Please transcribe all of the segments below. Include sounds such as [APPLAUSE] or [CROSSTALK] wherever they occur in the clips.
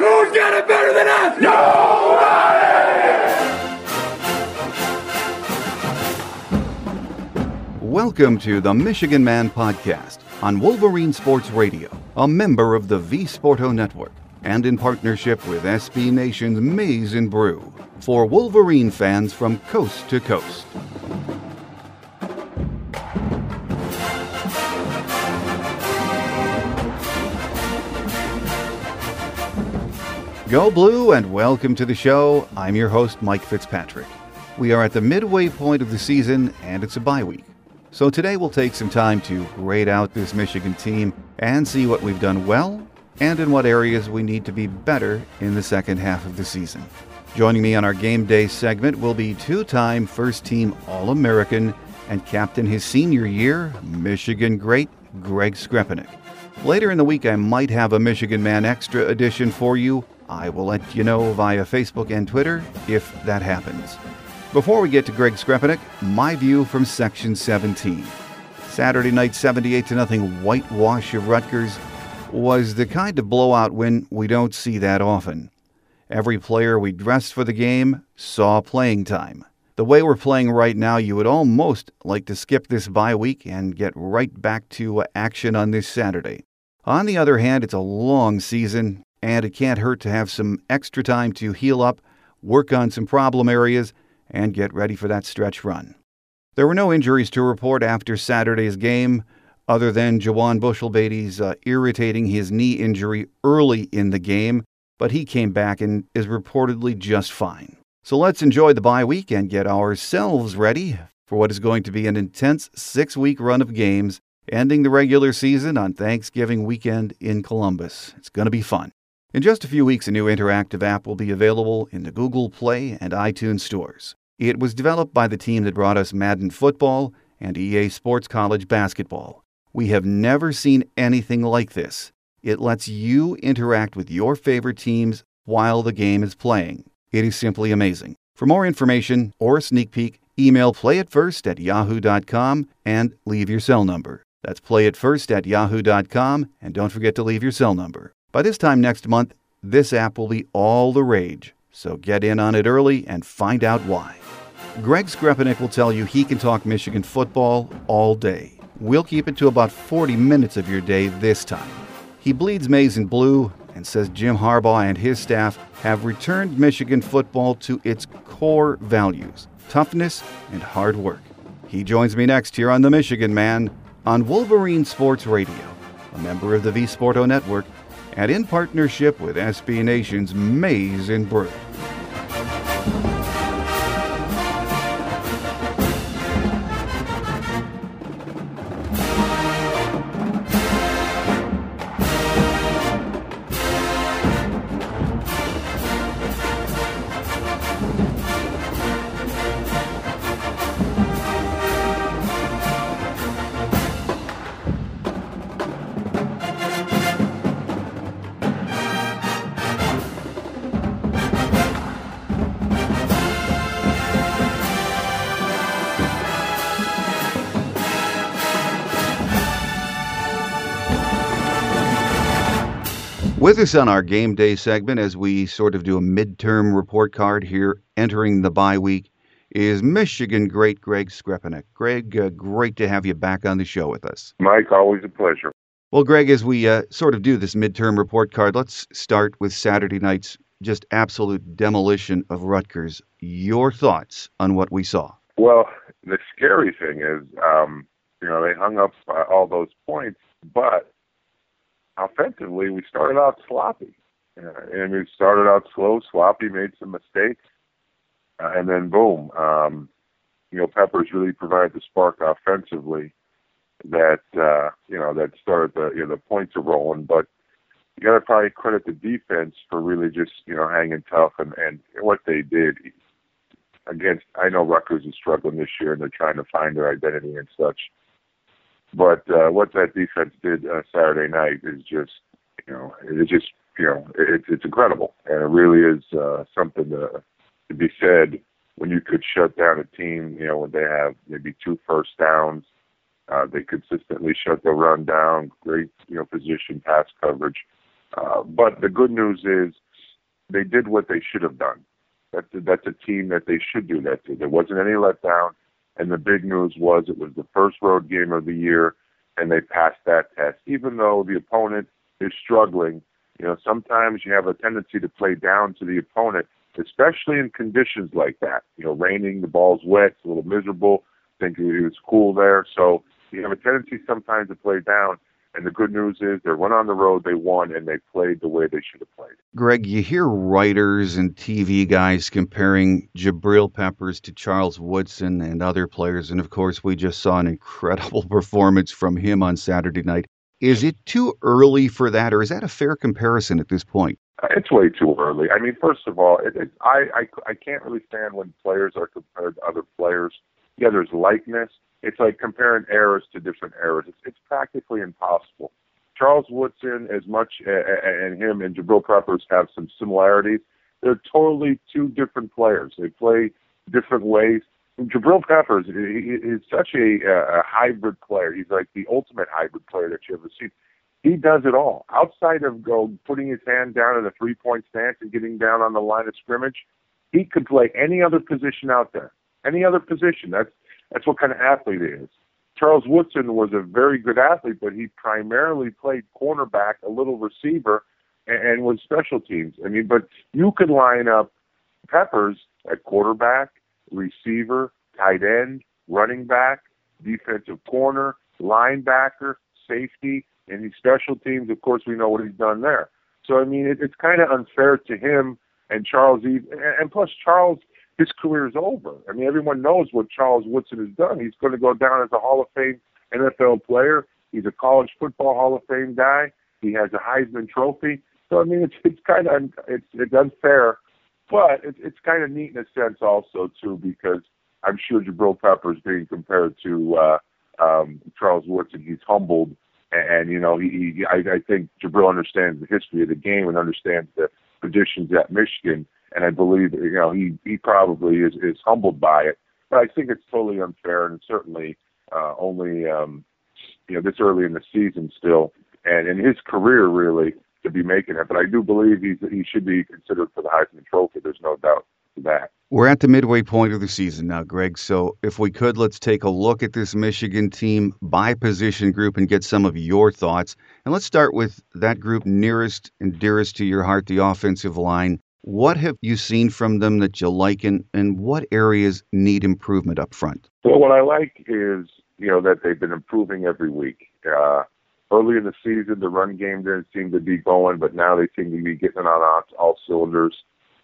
Who's got it better than us? Welcome to the Michigan Man Podcast on Wolverine Sports Radio, a member of the V Sporto Network, and in partnership with SB Nation's Maize and Brew for Wolverine fans from coast to coast. Go Blue and welcome to the show. I'm your host, Mike Fitzpatrick. We are at the midway point of the season and it's a bye week. So today we'll take some time to grade out this Michigan team and see what we've done well and in what areas we need to be better in the second half of the season. Joining me on our game day segment will be two time first team All American and captain his senior year, Michigan great Greg Skrepenak. Later in the week, I might have a Michigan Man Extra edition for you. I will let you know via Facebook and Twitter if that happens. Before we get to Greg Skrepenak, my view from Section 17. Saturday night 78 to nothing whitewash of Rutgers was the kind of blowout win we don't see that often. Every player we dressed for the game saw playing time. The way we're playing right now, you would almost like to skip this bye week and get right back to action on this Saturday. On the other hand, it's a long season, and it can't hurt to have some extra time to heal up, work on some problem areas, and get ready for that stretch run. There were no injuries to report after Saturday's game, other than Juwann Bushell-Beatty's uh, irritating his knee injury early in the game, but he came back and is reportedly just fine. So let's enjoy the bye week and get ourselves ready for what is going to be an intense six week run of games, ending the regular season on Thanksgiving weekend in Columbus. It's going to be fun. In just a few weeks, a new interactive app will be available in the Google Play and iTunes stores. It was developed by the team that brought us Madden Football and EA Sports College Basketball. We have never seen anything like this. It lets you interact with your favorite teams while the game is playing. It is simply amazing. For more information or a sneak peek, email playitfirst at yahoo.com and leave your cell number. That's playitfirst at yahoo.com, and don't forget to leave your cell number. By this time next month, this app will be all the rage, so get in on it early and find out why. Greg Skrepenak will tell you he can talk Michigan football all day. We'll keep it to about 40 minutes of your day this time. He bleeds maize and blue and says Jim Harbaugh and his staff have returned Michigan football to its core values toughness and hard work. He joins me next here on The Michigan Man on Wolverine Sports Radio, a member of the V Sporto Network, and in partnership with SB Nation's Maize and Brew. With us on our game day segment as we sort of do a midterm report card here entering the bye week is Michigan great Greg Skrepenak. Greg, uh, great to have you back on the show with us. Mike, always a pleasure. Well, Greg, as we uh, sort of do this midterm report card, let's start with Saturday night's just absolute demolition of Rutgers. Your thoughts on what we saw? Well, the scary thing is, um, you know, they hung up uh, all those points, but offensively, we started out sloppy. Uh, and we started out slow, sloppy, made some mistakes, uh, and then boom, um, you know, Peppers really provided the spark offensively that uh, you know that started the you know the points are rolling. But you got to probably credit the defense for really just you know hanging tough and and what they did against. I know Rutgers is struggling this year and they're trying to find their identity and such. But uh, what that defense did uh, Saturday night is just you know it's just you know it's it's incredible and it really is uh, something to to be said when you could shut down a team you know when they have maybe two first downs uh, they consistently shut the run down. Great, you know, position pass coverage. Uh, but the good news is they did what they should have done. That's a, that's a team that they should do that to. There wasn't any letdown. And the big news was it was the first road game of the year, and they passed that test. Even though the opponent is struggling, you know, sometimes you have a tendency to play down to the opponent, especially in conditions like that. You know, raining, the ball's wet, it's a little miserable. I think it was cool there. So you have a tendency sometimes to play down. And the good news is they went on the road, they won, and they played the way they should have played. Greg, you hear writers and TV guys comparing Jabril Peppers to Charles Woodson and other players. And of course, we just saw an incredible [LAUGHS] performance from him on Saturday night. Is it too early for that, or is that a fair comparison at this point? Uh, it's way too early. I mean, first of all, it, it, I, I I can't really stand when players are compared to other players. Yeah, there's likeness, it's like comparing eras to different eras. It's, it's practically impossible. Charles Woodson, as much and him and Jabril Peppers have some similarities. They're totally two different players. They play different ways. Jabril Peppers is such a, a hybrid player. He's like the ultimate hybrid player that you ever seen. He does it all. Outside of go putting his hand down in a three point stance and getting down on the line of scrimmage, he could play any other position out there. Any other position. That's that's what kind of athlete he is. Charles Woodson was a very good athlete, but he primarily played cornerback, a little receiver, and, and was special teams. I mean, but you could line up Peppers at quarterback, receiver, tight end, running back, defensive corner, linebacker, safety, and these special teams. Of course, we know what he's done there. So I mean, it, it's kind of unfair to him and Charles. Eve, and plus, Charles his career is over. I mean, everyone knows what Charles Woodson has done. He's going to go down as a Hall of Fame NFL player. He's a college football Hall of Fame guy. He has a Heisman Trophy. So I mean, it's it's kind of it's it's unfair, but it's it's kind of neat in a sense also too because I'm sure Jabril Pepper is being compared to uh, um, Charles Woodson, he's humbled, and, you know he, he I, I think Jabril understands the history of the game and understands the traditions at Michigan and I believe you know he he probably is is humbled by it. But I think it's totally unfair, and certainly uh, only um, you know this early in the season still, and in his career really to be making it. But I do believe he's he should be considered for the Heisman Trophy. There's no doubt to that. We're at the midway point of the season now, Greg. So if we could, let's take a look at this Michigan team by position group and get some of your thoughts. And let's start with that group nearest and dearest to your heart, the offensive line. What have you seen from them that you like, and, and what areas need improvement up front? Well, what I like is you know that they've been improving every week. Uh, early in the season, the run game didn't seem to be going, but now they seem to be getting on all, all cylinders.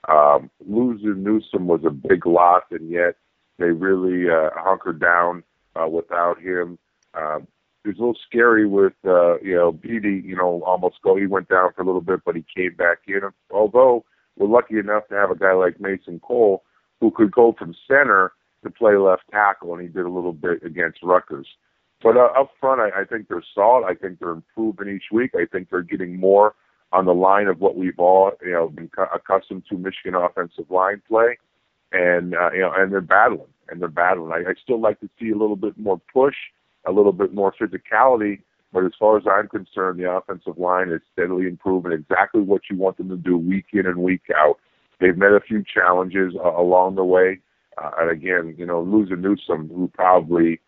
Um, losing Newsome was a big loss, and yet they really uh, hunkered down uh, without him. Uh, it was a little scary with uh, you know Beatty. You know, almost go. He went down for a little bit, but he came back in. Although we're lucky enough to have a guy like Mason Cole who could go from center to play left tackle, and he did a little bit against Rutgers. But uh, up front, I, I think they're solid. I think they're improving each week. I think they're getting more on the line of what we've all you know been accustomed to Michigan offensive line play, and uh, you know, and they're battling and they're battling. I, I still like to see a little bit more push, a little bit more physicality but as far as I'm concerned, the offensive line is steadily improving exactly what you want them to do week in and week out. They've met a few challenges uh, along the way, Uh, and again, you know, losing Newsome, who probably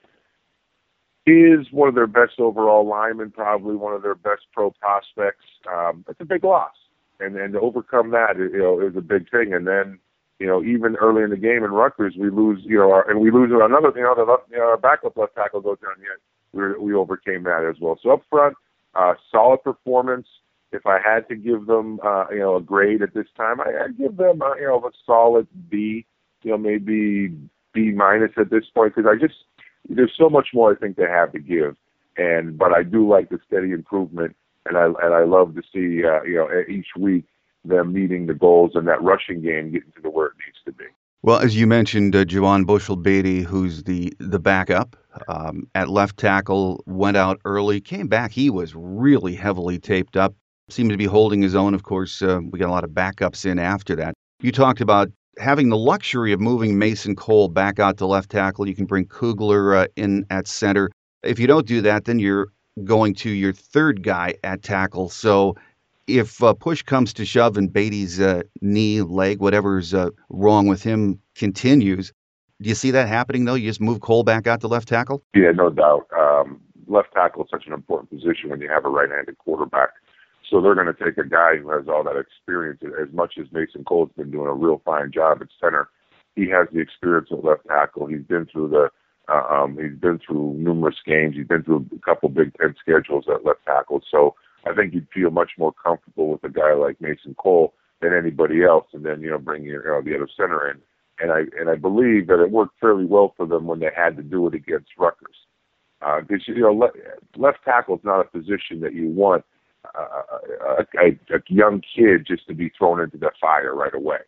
is one of their best overall linemen, probably one of their best pro prospects. Um, it's a big loss, and and to overcome that, you know, is a big thing. And then, you know, even early in the game in Rutgers, we lose, you know, our, and we lose another, you know, the you know, our backup left tackle goes down. Yet we we overcame that as well. So up front, uh, solid performance. If I had to give them, uh, you know, a grade at this time, I, I'd give them, uh, you know, a solid B. You know, maybe B minus at this point because I just there's so much more I think they have to give, and but I do like the steady improvement, and I and I love to see uh, you know each week them meeting the goals and that rushing game getting to the where it needs to be. Well, as you mentioned, uh, Juwann Bushell-Beatty, who's the the backup um, at left tackle, went out early, came back. He was really heavily taped up. Seemed to be holding his own. Of course, uh, we got a lot of backups in after that. You talked about having the luxury of moving Mason Cole back out to left tackle. You can bring Kugler uh, in at center. If you don't do that, then you're going to your third guy at tackle. So if uh, push comes to shove and Beatty's uh, knee, leg, whatever's uh, wrong with him continues, do you see that happening though? You just move Cole back out to left tackle? Yeah, no doubt. Um, left tackle is such an important position when you have a right-handed quarterback. So they're going to take a guy who has all that experience. As much as Mason Cole's been doing a real fine job at center, he has the experience at left tackle. He's been through the uh, um, he's been through numerous games. He's been through a couple Big Ten schedules at left tackle. So I think you'd feel much more comfortable with a guy like Mason Cole than anybody else. And then you know bring your, you know, the other center in. And I and I believe that it worked fairly well for them when they had to do it against Rutgers. Because uh, you know le- left tackle is not a position that you want a, a, a young kid just to be thrown into the fire right away.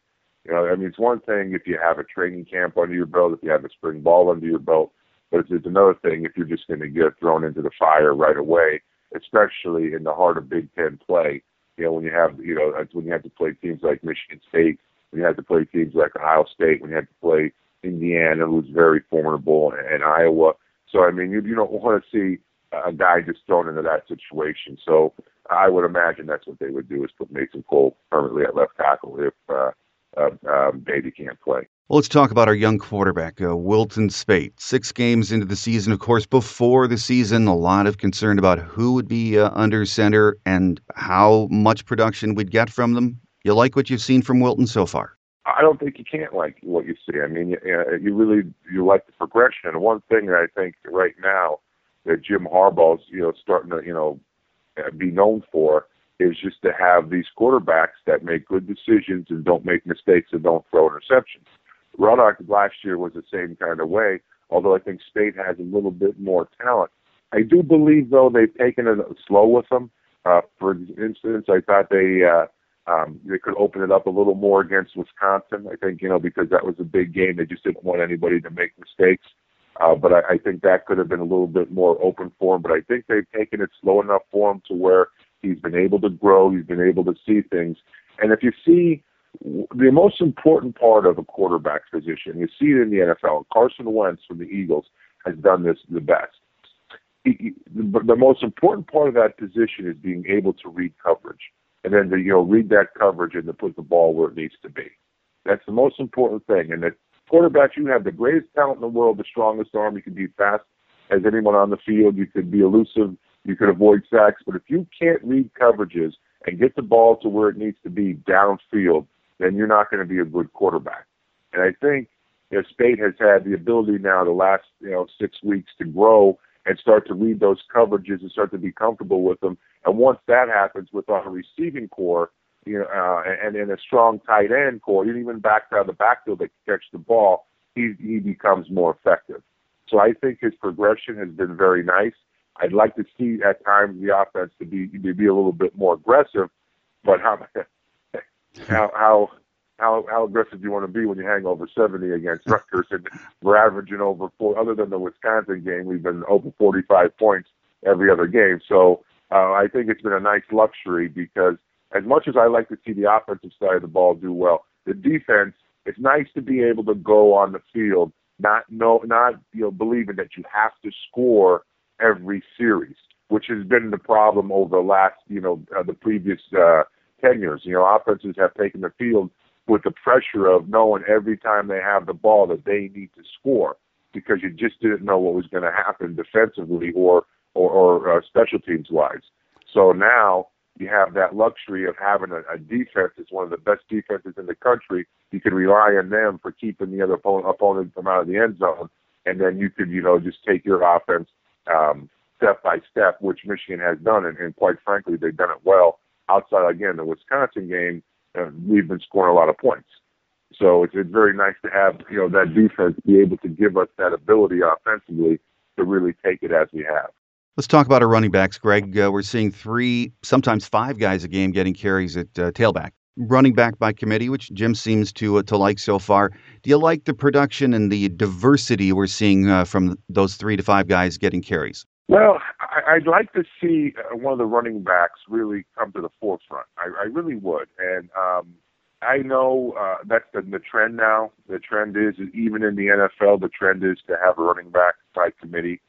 You know, I mean, it's one thing if you have a training camp under your belt, if you have a spring ball under your belt, but it's, it's another thing if you're just going to get thrown into the fire right away, especially in the heart of Big Ten play. You know, when you have, you know, when you have to play teams like Michigan State, when you have to play teams like Ohio State, when you have to play Indiana, who's very formidable, and Iowa. So, I mean, you, you don't want to see a guy just thrown into that situation. So I would imagine that's what they would do is put Mason Cole permanently at left tackle if uh, uh, um, Beatty can't play. Well, let's talk about our young quarterback, uh, Wilton Speight. Six games into the season, of course, before the season, a lot of concern about who would be uh, under center and how much production we'd get from them. You like what you've seen from Wilton so far? I don't think you can't like what you see. I mean, you, you really you like the progression. And one thing that I think right now that Jim Harbaugh's you know starting to you know be known for is just to have these quarterbacks that make good decisions and don't make mistakes and don't throw interceptions. Rudock last year was the same kind of way, although I think Speight has a little bit more talent. I do believe, though, they've taken it slow with them. Uh, for instance, I thought they uh, um, they could open it up a little more against Wisconsin. I think you know because that was a big game. They just didn't want anybody to make mistakes. Uh, but I, I think that could have been a little bit more open for him. But I think they've taken it slow enough for him to where he's been able to grow. He's been able to see things. And if you see the most important part of a quarterback's position, you see it in the NFL. Carson Wentz from the Eagles has done this the best. He, he, the, the most important part of that position is being able to read coverage, and then to you know read that coverage and to put the ball where it needs to be. That's the most important thing, and that quarterbacks, you have the greatest talent in the world, the strongest arm. You can be fast as anyone on the field. You could be elusive. You could avoid sacks. But if you can't read coverages and get the ball to where it needs to be downfield, then you're not going to be a good quarterback. And I think you know, Speight has had the ability now the last you know six weeks to grow and start to read those coverages and start to be comfortable with them. And once that happens with our receiving corps, you know, uh, and in a strong tight end corps, even back of the backfield that can catch the ball, he he becomes more effective. So I think his progression has been very nice. I'd like to see at times the offense to be to be a little bit more aggressive, but how how how how, how aggressive do you want to be when you hang over 70 against Rutgers and we're averaging over four? Other than the Wisconsin game, we've been over 45 points every other game. So uh, I think it's been a nice luxury because as much as I like to see the offensive side of the ball do well, the defense, it's nice to be able to go on the field, not know, not you know, believing that you have to score every series, which has been the problem over the last, you know, uh, the previous uh, ten years. You know, offenses have taken the field with the pressure of knowing every time they have the ball that they need to score because you just didn't know what was going to happen defensively or or, or uh, special teams wise. So now you have that luxury of having a, a defense that's one of the best defenses in the country. You can rely on them for keeping the other opponent, opponent from out of the end zone, and then you could, you know, just take your offense um, step by step, which Michigan has done, and, and quite frankly, they've done it well. Outside again, the Wisconsin game, uh, we've been scoring a lot of points. So it's, it's very nice to have you know that defense be able to give us that ability offensively to really take it as we have. Let's talk about our running backs, Greg. Uh, we're seeing three, sometimes five guys a game getting carries at uh, tailback. Running back by committee, which Jim seems to uh, to like so far. Do you like the production and the diversity we're seeing uh, from those three to five guys getting carries? Well, I, would like to see uh, one of the running backs really come to the forefront. I, I really would, and um, I know uh, that's the, the trend now. The trend is, even in the NFL, the trend is to have a running back by committee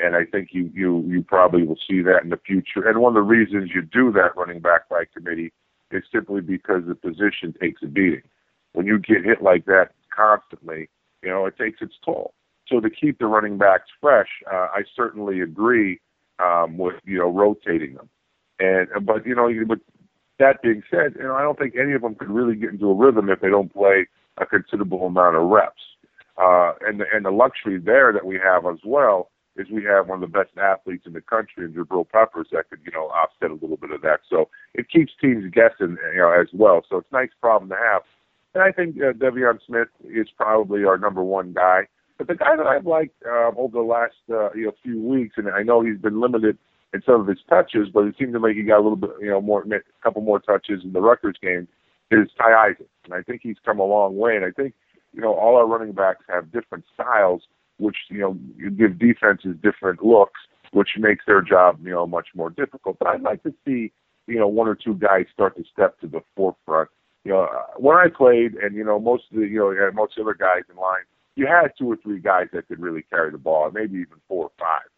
and I think you you you probably will see that in the future. And one of the reasons you do that running back by committee is simply because the position takes a beating. When you get hit like that constantly, you know it takes its toll. So to keep the running backs fresh, uh, I certainly agree um, with you know rotating them. And but you know, but that being said, you know I don't think any of them could really get into a rhythm if they don't play a considerable amount of reps. Uh, and the, and the luxury there that we have as well is we have one of the best athletes in the country in Jabril Peppers that could, you know, offset a little bit of that. So it keeps teams guessing, you know, as well. So it's a nice problem to have. And I think uh, De'Veon Smith is probably our number one guy. But the guy that I've liked uh, over the last uh, you know few weeks, and I know he's been limited in some of his touches, but it seemed to me he got a little bit, you know, more, a couple more touches in the Rutgers game. Is Ty Isaac, and I think he's come a long way. And I think, you know, all our running backs have different styles, which you know give defenses different looks, which makes their job you know much more difficult. But I'd like to see you know one or two guys start to step to the forefront. You know, uh, when I played, and you know most of the you know most other guys in line, you had two or three guys that could really carry the ball, maybe even four or five,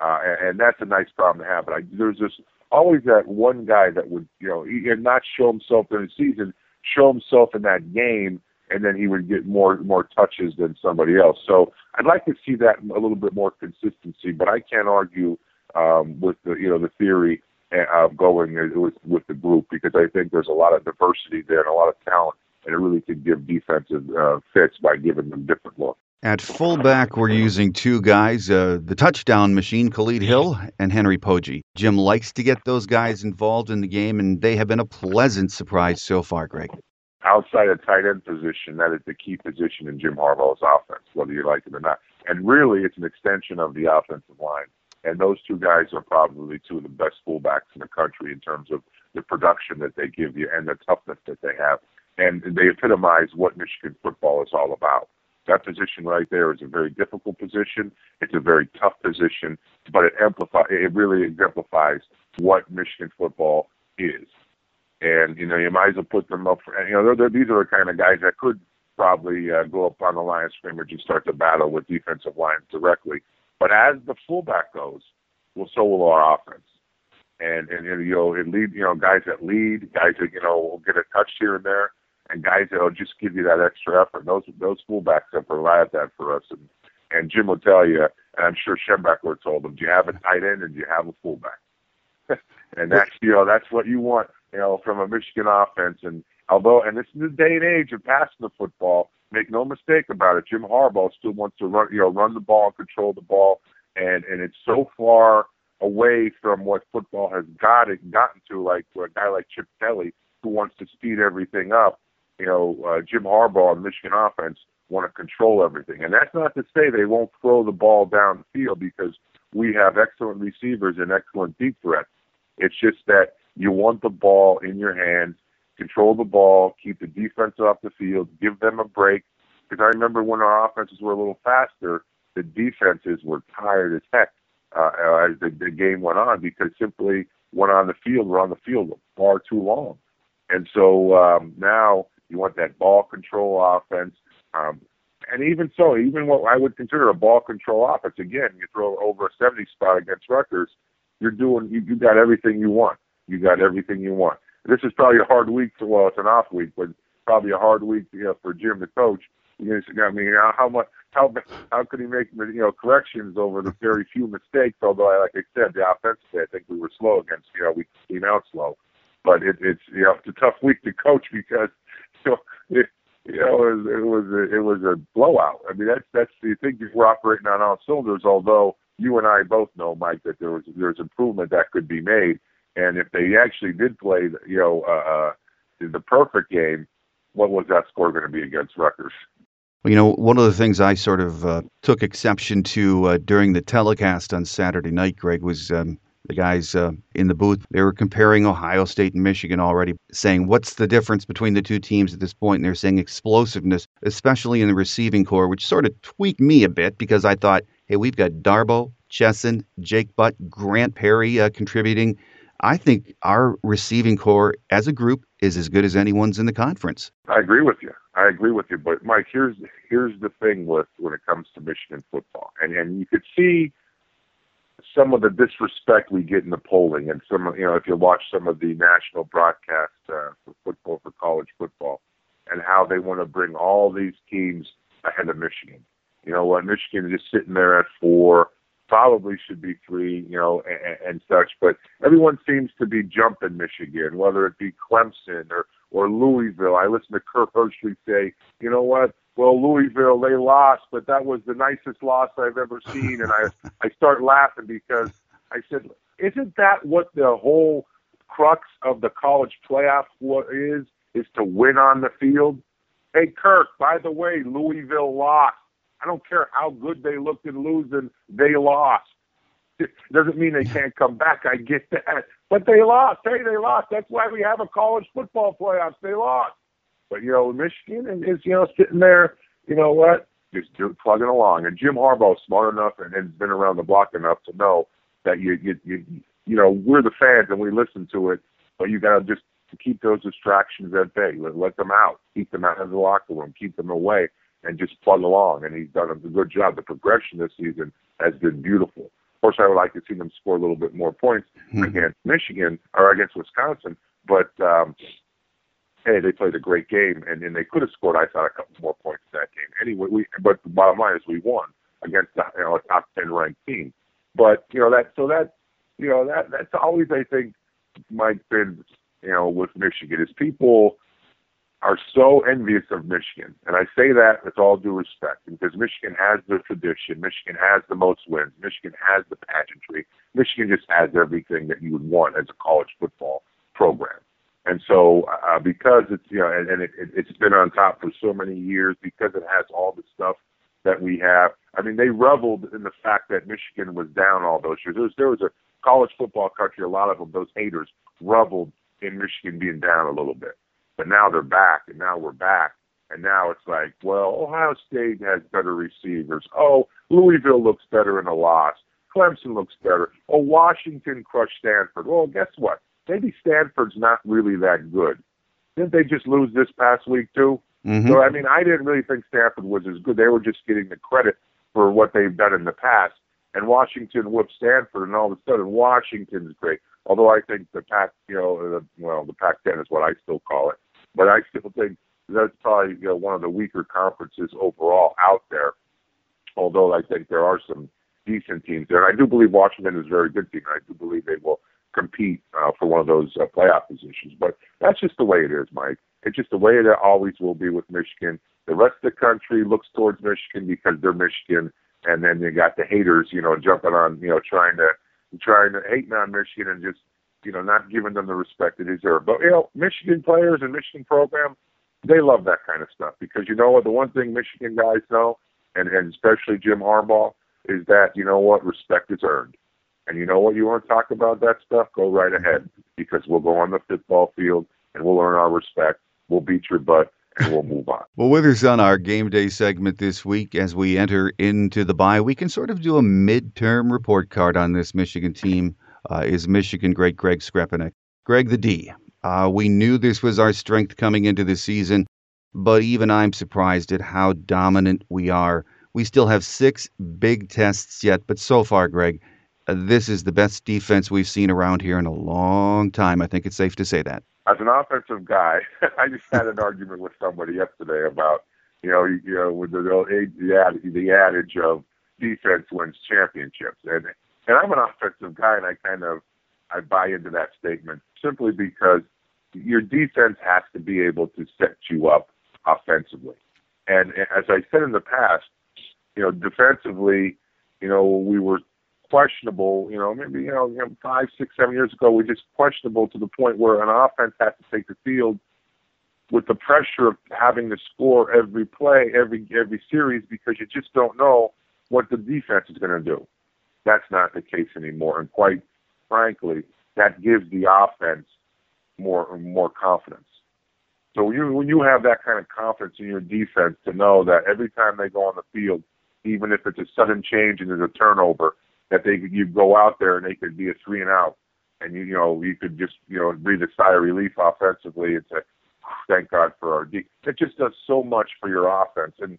uh, and, and that's a nice problem to have. But I, there's just always that one guy that would you know and not show himself during the season, show himself in that game and then he would get more more touches than somebody else. So I'd like to see that a little bit more consistency, but I can't argue um, with the you know the theory of going with with the group because I think there's a lot of diversity there and a lot of talent, and it really could give defensive uh, fits by giving them different looks. At fullback, we're using two guys, uh, the touchdown machine, Khalid Hill and Henry Poggi. Jim likes to get those guys involved in the game, and they have been a pleasant surprise so far, Greg outside of tight end position, that is the key position in Jim Harbaugh's offense, whether you like it or not. And really, it's an extension of the offensive line. And those two guys are probably two of the best fullbacks in the country in terms of the production that they give you and the toughness that they have. And they epitomize what Michigan football is all about. That position right there is a very difficult position. It's a very tough position, but it amplifies. It really exemplifies what Michigan football is and you know you might as well put them up. For, you know, they're, they're, these are the kind of guys that could probably uh, go up on the line of scrimmage and start to battle with defensive lines directly. But as the fullback goes, well, so will our offense. And and you know, it lead you know guys that lead, guys that you know will get a touch here and there, and guys that'll just give you that extra effort. Those those fullbacks have provided that for us, and and Jim will tell you, and I'm sure Schembechler told him, do you have a tight end and do you have a fullback? [LAUGHS] and that's you know that's what you want you know, from a Michigan offense. And although, and this is the day and age of passing the football, make no mistake about it, Jim Harbaugh still wants to run, you know, run the ball, control the ball, and and it's so far away from what football has got it gotten to, like a guy like Chip Kelly who wants to speed everything up. You know, uh, Jim Harbaugh and Michigan offense want to control everything, and that's not to say they won't throw the ball down the field because we have excellent receivers and excellent deep threats. It's just that you want the ball in your hands, control the ball, keep the defense off the field, give them a break. Because I remember when our offenses were a little faster, the defenses were tired as heck uh, as the, the game went on because simply went on the field were on the field far too long. And so um, now you want that ball control offense. Um, and even so, even what I would consider a ball control offense, again, you throw over a 70 spot against Rutgers, you're doing, you, you got everything you want you got everything you want. This is probably a hard week for well, it's an off week, but probably a hard week you know, for Jim to coach. I mean, how much, how how could he make you know corrections over the very few mistakes? Although, like I said, the offensively, I think we were slow against. You know, we came out slow, but it, it's you know it's a tough week to coach because [LAUGHS] know it, you know it was it was a, it was a blowout. I mean, that's that's the thing. We're operating on all cylinders. Although you and I both know, Mike, that there was there's improvement that could be made. And if they actually did play, you know, uh, uh, the perfect game, what was that score going to be against Rutgers? Well, you know, one of the things I sort of uh, took exception to uh, during the telecast on Saturday night, Greg, was um, the guys uh, in the booth. They were comparing Ohio State and Michigan already, saying, What's the difference between the two teams at this point? And they're saying explosiveness, especially in the receiving corps, which sort of tweaked me a bit because I thought, hey, we've got Darboh, Chesson, Jake Butt, Grant Perry uh, contributing. I think our receiving core as a group is as good as anyone's in the conference. I agree with you. I agree with you. But Mike, here's here's the thing with when it comes to Michigan football, and and you could see some of the disrespect we get in the polling, and some of, you know if you watch some of the national broadcasts uh, for football for college football, and how they want to bring all these teams ahead of Michigan. You know what? Michigan is just sitting there at four probably should be three, you know, and, and such. But everyone seems to be jumping Michigan, whether it be Clemson or or Louisville. I listened to Kirk Herbstreit say, you know what? Well, Louisville they lost, but that was the nicest loss I've ever seen, and I [LAUGHS] I start laughing because I said, isn't that what the whole crux of the college playoff is? Is to win on the field. Hey, Kirk, by the way, Louisville lost. I don't care how good they looked in losing, they lost. It [LAUGHS] doesn't mean they can't come back. I get that. But they lost. Hey, they lost. That's why we have a college football playoffs. They lost. But, you know, Michigan is, you know, sitting there, you know what, just plugging along. And Jim Harbaugh is smart enough and has been around the block enough to know that you, you, you, you know, we're the fans and we listen to it, but you got to just keep those distractions at bay. Let, let them out. Keep them out of the locker room. Keep them away and just plug along. And he's done a good job. The progression this season has been beautiful. Of course, I would like to see them score a little bit more points mm-hmm. against Michigan or against Wisconsin. But um, hey, they played a great game, and, and they could have scored, I thought, a couple more points in that game. Anyway, we but the bottom line is we won against you know, a top ten ranked team. But you know that so that you know that that's always I think Mike been you know with Michigan is people are so envious of Michigan. And I say that with all due respect because Michigan has the tradition. Michigan has the most wins. Michigan has the pageantry. Michigan just has everything that you would want as a college football program. And so, uh, because it's, you know, and, and it, it, it's been on top for so many years, because it has all the stuff that we have. I mean, they reveled in the fact that Michigan was down all those years. There was, there was a college football country, a lot of them, those haters, reveled in Michigan being down a little bit. But now they're back, and now we're back. And now it's like, well, Ohio State has better receivers. Oh, Louisville looks better in a loss. Clemson looks better. Oh, Washington crushed Stanford. Well, guess what? Maybe Stanford's not really that good. Didn't they just lose this past week too? Mm-hmm. So I mean, I didn't really think Stanford was as good. They were just getting the credit for what they've done in the past. And Washington whipped Stanford, and all of a sudden Washington's great. Although I think the Pac, you know, the, well, the Pac-10 is what I still call it. But I still think that's probably you know one of the weaker conferences overall out there. Although I think there are some decent teams there, and I do believe Washington is a very good team. I do believe they will compete uh, for one of those uh, playoff positions. But that's just the way it is, Mike. It's just the way it always will be with Michigan. The rest of the country looks towards Michigan because they're Michigan, and then you got the haters, you know, jumping on, you know, trying to trying to hating on Michigan and just you know, not giving them the respect they deserve. But you know, Michigan players and Michigan program, they love that kind of stuff because you know what? The one thing Michigan guys know, and, and especially Jim Harbaugh, is that you know what? Respect is earned. And you know what? You want to talk about that stuff? Go right ahead because we'll go on the football field and we'll earn our respect. We'll beat your butt and we'll move on. well, with us on our game day segment this week, as we enter into the bye, we can sort of do a midterm report card on this Michigan team uh, is Michigan great Greg Skrepenak. Greg the D. Uh, we knew this was our strength coming into the season, but even I'm surprised at how dominant we are. We still have six big tests yet, but so far, Greg, this is the best defense we've seen around here in a long time. I think it's safe to say that. as an offensive guy, [LAUGHS] I just had an argument with somebody yesterday about, you know, you, know, with the the, the, the adage of defense wins championships, and and I'm an offensive guy, and I kind of I buy into that statement simply because your defense has to be able to set you up offensively. And as I said in the past, you know, defensively, you know, we were questionable, you know, maybe, you know, five, six, seven years ago, we just questionable to the point where an offense has to take the field with the pressure of having to score every play, every every series, because you just don't know what the defense is going to do. That's not the case anymore, and quite frankly, that gives the offense more more confidence. So when you when you have that kind of confidence in your defense to know that every time they go on the field, even if it's a sudden change and there's a turnover, that they you go out there and they could be a three and out, and you you know you could just you know breathe a sigh of relief offensively and say, thank God for our D. It just does so much for your offense. And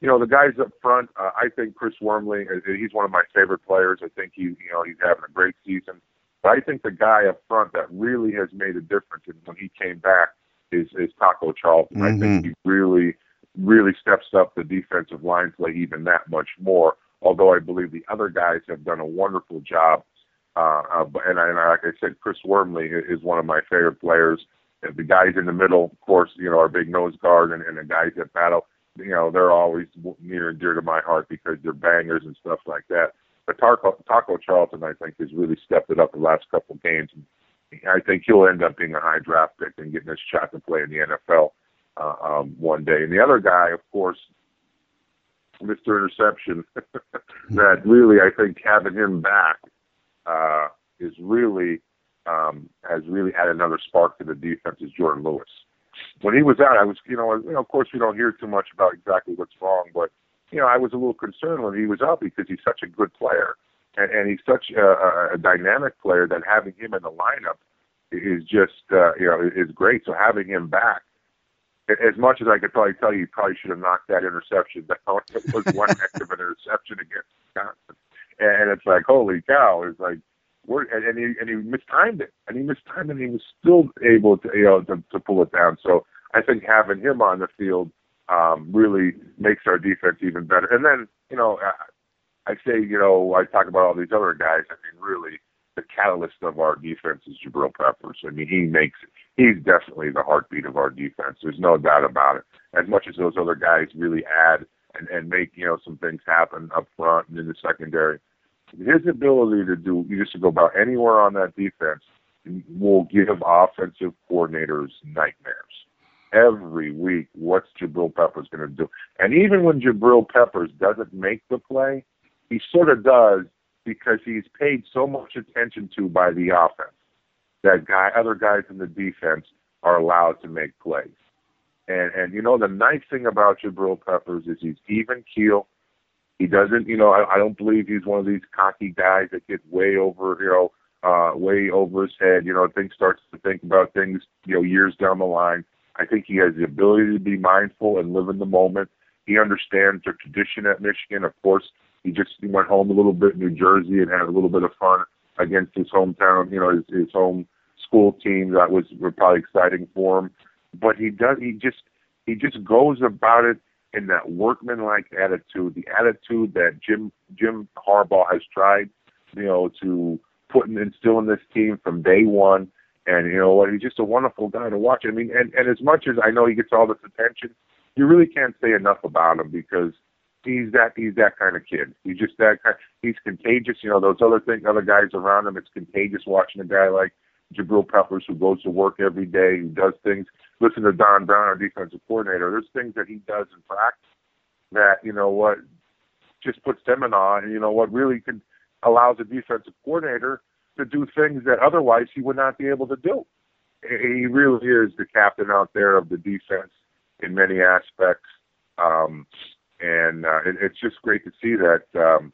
you know the guys up front, uh, I think Chris Wormley, uh, he's one of my favorite players. I think he you know he's having a great season. But I think the guy up front that really has made a difference when he came back is is Taco Charlton. Mm-hmm. I think mm-hmm. he really really steps up the defensive line play even that much more. Although I believe the other guys have done a wonderful job. Uh, uh, and, I, and like I said, Chris Wormley is one of my favorite players. The guys in the middle, of course, you know, our big nose guard and, and the guys that battle, you know, they're always near and dear to my heart because they're bangers and stuff like that. But Taco, Taco Charlton, I think, has really stepped it up the last couple of games. I think he'll end up being a high draft pick and getting his shot to play in the NFL uh, um, one day. And the other guy, of course, Mr. Interception, [LAUGHS] that really I think having him back uh, is really um, has really added another spark to the defense. Is Jourdan Lewis. When he was out, I was you know you know of course we don't hear too much about exactly what's wrong, but you know I was a little concerned when he was out because he's such a good player and, and he's such a, a dynamic player that having him in the lineup is just uh, you know is great. So having him back, as much as I could probably tell you, he probably should have knocked that interception down. [LAUGHS] It was one heck of an interception against Wisconsin, and it's like holy cow! It's like we're and, and he and he mistimed it, and he mistimed it, and he was still able to you know to, to pull it down. So I think having him on the field um, really makes our defense even better. And then you know I, I say, you know, I talk about all these other guys. I mean, really, the catalyst of our defense is Jabril Peppers. I mean, he makes he's definitely the heartbeat of our defense. There's no doubt about it. As much as those other guys really add and, and make you know some things happen up front and in the secondary, his ability to do you just to go about anywhere on that defense will give offensive coordinators nightmares every week. What's Jabril Peppers going to do? And even when Jabril Peppers doesn't make the play, he sort of does because he's paid so much attention to by the offense that guy other guys in the defense are allowed to make plays. And and you know the nice thing about Jabril Peppers is he's even keel. He doesn't, you know, I, I don't believe he's one of these cocky guys that gets way over, you know, uh, way over his head. You know, things starts to think about things, you know, years down the line. I think he has the ability to be mindful and live in the moment. He understands the tradition at Michigan. Of course, he just he went home a little bit in New Jersey and had a little bit of fun against his hometown, you know, his, his home school team. That was probably exciting for him. But he does he just he just goes about it in that workmanlike attitude, the attitude that Jim Jim Harbaugh has tried, you know, to put and instill in this team from day one. And you know what? He's just a wonderful guy to watch. I mean, and and as much as I know he gets all this attention, you really can't say enough about him because he's that he's that kind of kid. He's just that kind. He's contagious. You know those other thing, other guys around him. It's contagious watching a guy like Jabril Peppers who goes to work every day, who does things. Listen to Don Brown, our defensive coordinator. There's things that he does in practice that you know what just puts them in awe, and you know what really could allows a defensive coordinator to do things that otherwise he would not be able to do. He really is the captain out there of the defense in many aspects. Um, and uh, it, it's just great to see that um,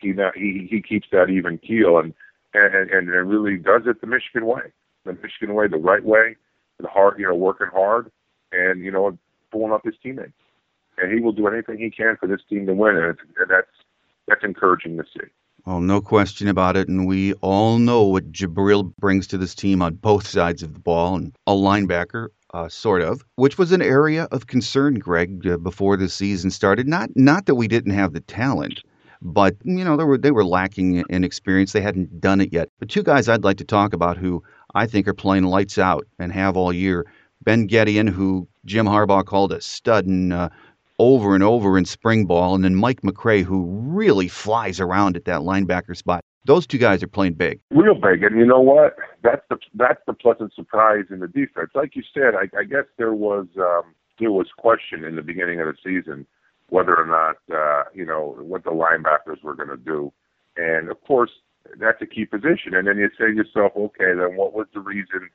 he he he keeps that even keel and and and really does it the Michigan way, the Michigan way, the right way, the hard, you know, working hard, and you know, pulling up his teammates, and he will do anything he can for this team to win, and, and that's that's encouraging to see. Well, no question about it. And we all know what Jabril brings to this team on both sides of the ball and a linebacker, uh, sort of, which was an area of concern, Greg, uh, before the season started. Not not that we didn't have the talent, but you know they were they were lacking in experience. They hadn't done it yet. But two guys I'd like to talk about who I think are playing lights out and have all year. Ben Gedeon, who Jim Harbaugh called a stud and uh, over and over in spring ball, and then Mike McCray, who really flies around at that linebacker spot. Those two guys are playing big, real big, and you know what? That's the that's the pleasant surprise in the defense. Like you said, I, I guess there was um, there was question in the beginning of the season whether or not uh, you know what the linebackers were going to do, and of course that's a key position. And then you say to yourself, okay, then what was the reason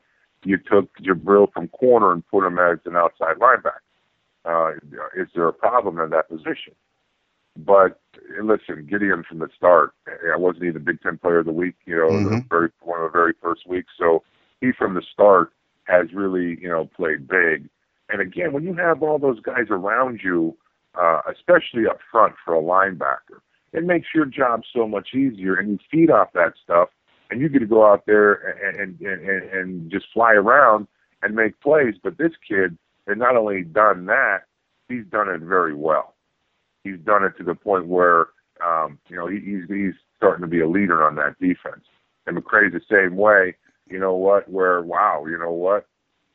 you took Jabril from corner and put him as an outside linebacker? Uh, is there a problem in that position? But listen, Gedeon from the start, I wasn't even Big Ten Player of the Week, you know, mm-hmm. the very, one of the very first weeks. So he from the start has really, you know, played big. And again, when you have all those guys around you, uh, especially up front for a linebacker, it makes your job so much easier, and you feed off that stuff, and you get to go out there and and and, and just fly around and make plays. But this kid has not only done that, he's done it very well. He's done it to the point where um, you know he, he's he's starting to be a leader on that defense. And McCray's the same way. You know what? Where wow, you know what?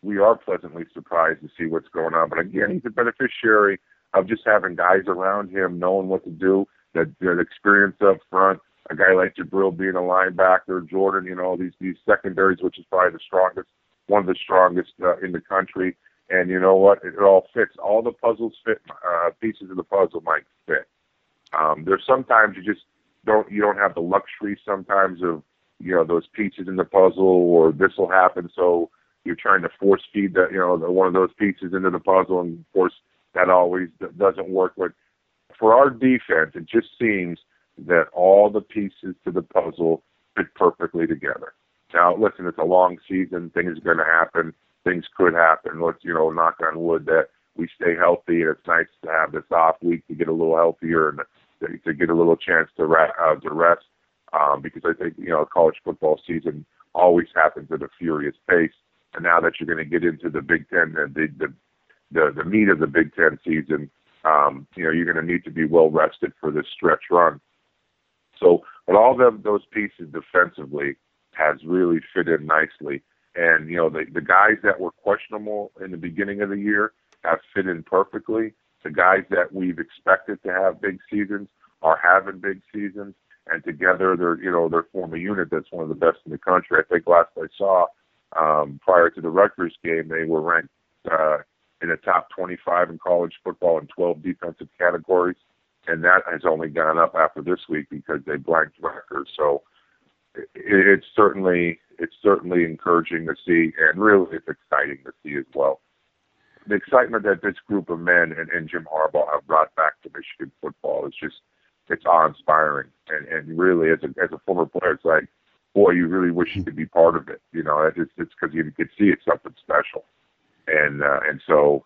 We are pleasantly surprised to see what's going on. But again, he's a beneficiary of just having guys around him knowing what to do that that experience up front. A guy like Jabril being a linebacker, Jordan, you know, these these secondaries, which is probably the strongest, one of the strongest uh, in the country. And you know what? It, all fits. All the puzzles fit. Uh, pieces of the puzzle might fit. Um, there's sometimes you just don't you don't have the luxury sometimes of you know those pieces in the puzzle or this will happen so you're trying to force feed that you know the, one of those pieces into the puzzle and of course that always doesn't work but for our defense, it just seems that all the pieces to the puzzle fit perfectly together. Now, listen, it's a long season. Things are going to happen. Things could happen. Let's, you know, knock on wood that we stay healthy. And it's nice to have this off week to get a little healthier and to, to get a little chance to, ra- uh, to rest. Um, because I think, you know, college football season always happens at a furious pace. And now that you're going to get into the Big Ten, the, the, the, the meat of the Big Ten season, um, you know, you're going to need to be well rested for this stretch run. So, but all of those pieces defensively has really fit in nicely. And, you know, the, the guys that were questionable in the beginning of the year have fit in perfectly. The guys that we've expected to have big seasons are having big seasons. And together they're, you know, they form a unit that's one of the best in the country. I think last I saw, um, prior to the Rutgers game, they were ranked, uh, in the top 25 in college football in 12 defensive categories, and that has only gone up after this week because they blanked Rutgers. So it, it's certainly it's certainly encouraging to see, and really it's exciting to see as well. The excitement that this group of men and, and Jim Harbaugh have brought back to Michigan football is just it's awe-inspiring, and and really as a as a former player, it's like boy, you really wish you could be part of it. You know, it's it's because you could see it's something special and uh, and so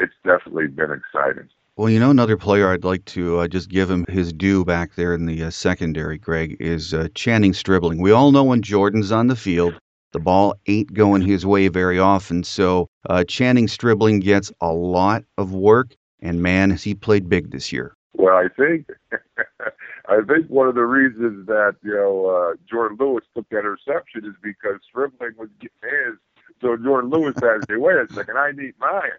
it's definitely been exciting. Well, you know, another player I'd like to uh, just give him his due back there in the uh, secondary, Greg, is uh, Channing Stribling. We all know when Jordan's on the field, the ball ain't going his way very often. So uh, Channing Stribling gets a lot of work, and man, has he played big this year. Well, I think [LAUGHS] I think one of the reasons that you know uh, Jordan Lewis took that interception is because Stribling was getting his so Jordan Lewis has to say, wait a second, I need mine.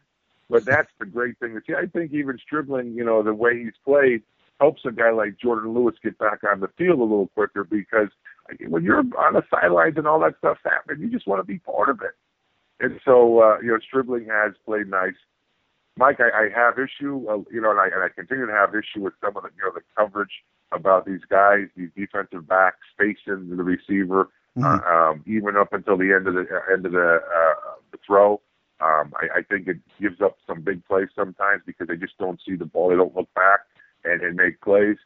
But that's the great thing to see. I think even Stribling, you know, the way he's played helps a guy like Jordan Lewis get back on the field a little quicker because when you're on the sidelines and all that stuff's happening, you just want to be part of it. And so, uh, you know, Stribling has played nice. Mike, I, I have issue, uh, you know, and I, and I continue to have issue with some of the, you know, the coverage about these guys, these defensive backs facing the receiver mm-hmm. uh, um, even up until the end of the uh, end of the, uh, the throw. Um, I, I think it gives up some big plays sometimes because they just don't see the ball. They don't look back and, and make plays.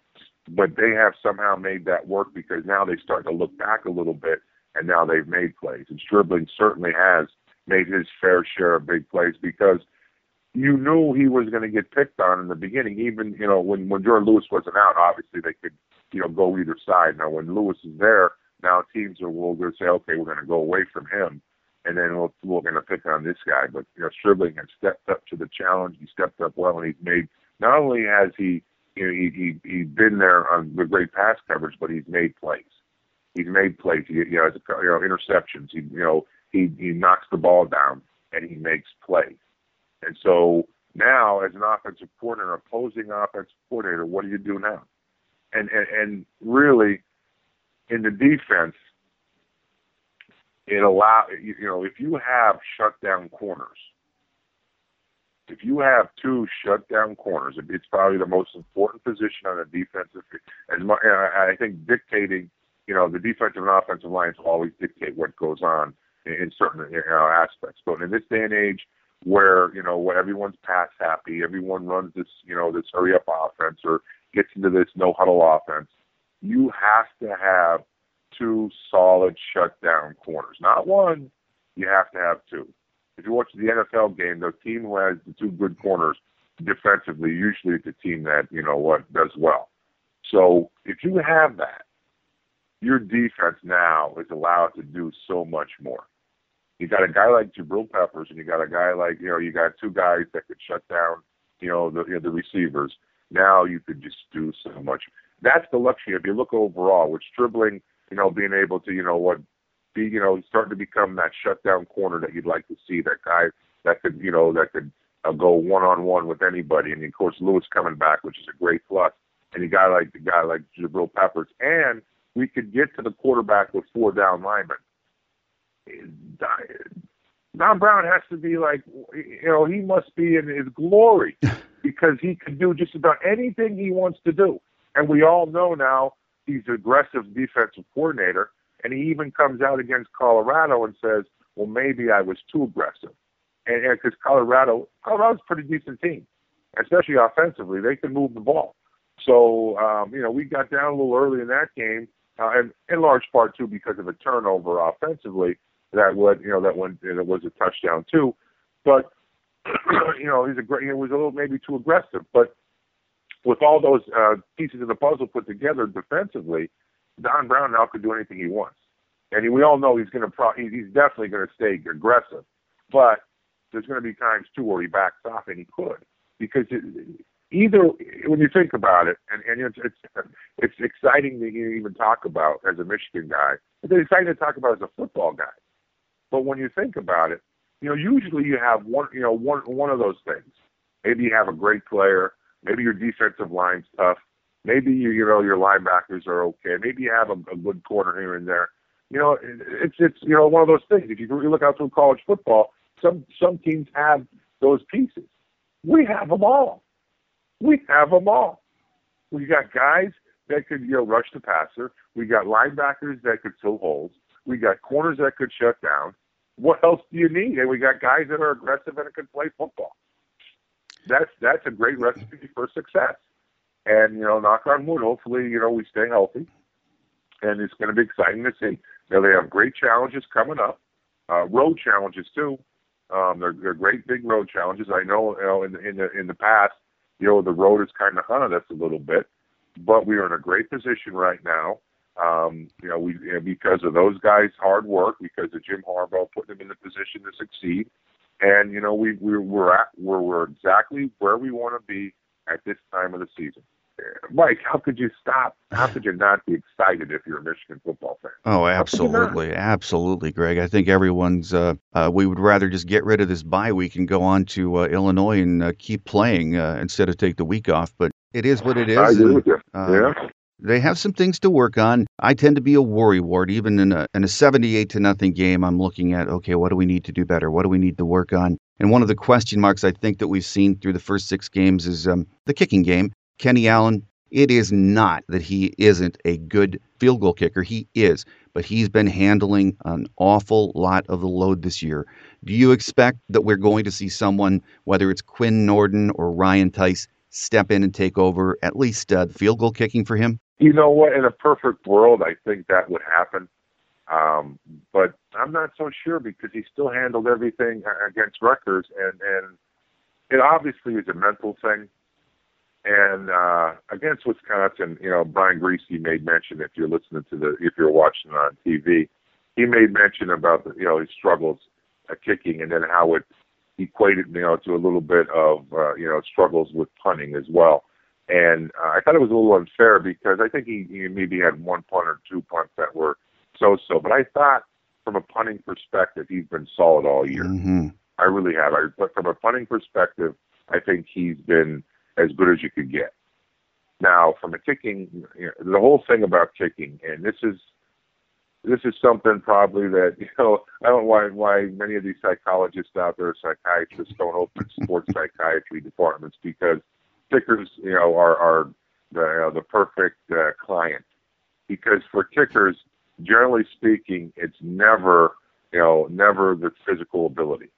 But they have somehow made that work because now they start to look back a little bit and now they've made plays. And Stribling certainly has made his fair share of big plays because you knew he was going to get picked on in the beginning. Even you know when when Jordan Lewis wasn't out, obviously they could you know, go either side. Now, when Lewis is there, now teams are will going say, okay, we're going to go away from him, and then we'll, we're going to pick on this guy. But you know, Stribling has stepped up to the challenge. He stepped up well, and he's made. Not only has he, you know, he he he's been there on the great pass coverage, but he's made plays. He's made plays. He, you know, has, you know, interceptions. He, you know, he he knocks the ball down and he makes plays. And so now, as an offensive coordinator, opposing offensive coordinator, what do you do now? And and, and really, in the defense, it allow you know if you have shutdown corners, if you have two shutdown corners, it's probably the most important position on a defensive. As much, I think dictating, you know, the defensive and offensive lines always dictate what goes on in certain you know, aspects. But in this day and age, where you know where everyone's pass happy, everyone runs this you know this hurry up offense or gets into this no huddle offense, you have to have two solid shutdown corners. Not one, you have to have two. If you watch the NFL game, the team who has the two good corners defensively usually a team that you know what does well. So if you have that, your defense now is allowed to do so much more. You got a guy like Jabril Peppers, and you got a guy like you know you got two guys that could shut down you know the you know, the receivers. Now you could just do so much. That's the luxury. If you look overall, with Stribling, you know, being able to you know what be you know starting to become that shutdown corner that you'd like to see. That guy that could you know that could uh, go one on one with anybody. And of course Lewis coming back, which is a great plus. And you got like the guy like Jabril Peppers, and we could get to the quarterback with four down linemen. Don Brown has to be like, you know, he must be in his glory [LAUGHS] because he can do just about anything he wants to do. And we all know now he's an aggressive defensive coordinator. And he even comes out against Colorado and says, well, maybe I was too aggressive. And because Colorado, Colorado's a pretty decent team, especially offensively. They can move the ball. So, um, you know, we got down a little early in that game, uh, and in large part, too, because of a turnover offensively that would you know that went it was a touchdown too, but [CLEARS THROAT] you know he's a great he was a little maybe too aggressive, but with all those uh, pieces of the puzzle put together defensively, Don Brown now could do anything he wants, and we all know he's going to pro he's definitely going to stay aggressive, but there's going to be times too where he backs off, and he could because it, either when you think about it, and, and it's, it's it's exciting to even talk about as a Michigan guy. It's exciting to talk about as a football guy. But when you think about it, you know, usually you have one, you know, one one of those things. Maybe you have a great player. Maybe your defensive line's tough. Maybe you, you know, your linebackers are okay. Maybe you have a, a good corner here and there. You know, it's it's you know one of those things. If you really look out through college football, some some teams have those pieces. We have them all. We have them all. We got guys that could you know rush the passer. We got linebackers that could fill holes. We got corners that could shut down what else do you need? And we got guys that are aggressive and can play football. That's that's a great recipe for success. And you know, knock on wood, hopefully, you know, we stay healthy. And it's going to be exciting to see. Know, they have great challenges coming up, uh, road challenges too. Um, they're, they're great big road challenges. I know, you know, in the in the in the past, you know, the road has kind of hunted us a little bit, but we are in a great position right now um, you know, we you know, because of those guys' hard work, because of Jim Harbaugh putting them in the position to succeed, and you know, we we we're at we're we're exactly where we want to be at this time of the season. Mike, how could you stop? How could you not be excited if you're a Michigan football fan? Oh, absolutely, absolutely, Greg. I think everyone's. Uh, uh, we would rather just get rid of this bye week and go on to uh, Illinois and uh, keep playing uh, instead of take the week off. But it is what it is. I agree and, with you. Uh, yeah. They have some things to work on. I tend to be a worry ward. Even in a, in a 78 to nothing game, I'm looking at, okay, what do we need to do better? What do we need to work on? And one of the question marks I think that we've seen through the first six games is um, the kicking game. Kenny Allen, it is not that he isn't a good field goal kicker. He is, but he's been handling an awful lot of the load this year. Do you expect that we're going to see someone, whether it's Quinn Nordin or Ryan Tice, step in and take over at least uh, field goal kicking for him? You know what? In a perfect world, I think that would happen. Um, but I'm not so sure because he still handled everything against Rutgers, and and it obviously is a mental thing. And uh, against Wisconsin, you know, Brian Griese made mention if you're listening to the if you're watching on TV, he made mention about the, you know his struggles at kicking and then how it equated you know to a little bit of uh, you know struggles with punting as well. And uh, I thought it was a little unfair because I think he, he maybe had one punt or two punts that were so-so. But I thought from a punting perspective, he's been solid all year. Mm-hmm. I really have. I, but from a punting perspective, I think he's been as good as you could get. Now, from a kicking, you know, the whole thing about kicking, and this is this is something probably that [LAUGHS] you know I don't why why many of these psychologists out there, psychiatrists, don't open sports psychiatry departments because kickers, you know, are are the you know, the perfect uh, client because for kickers, generally speaking, it's never you know never the physical ability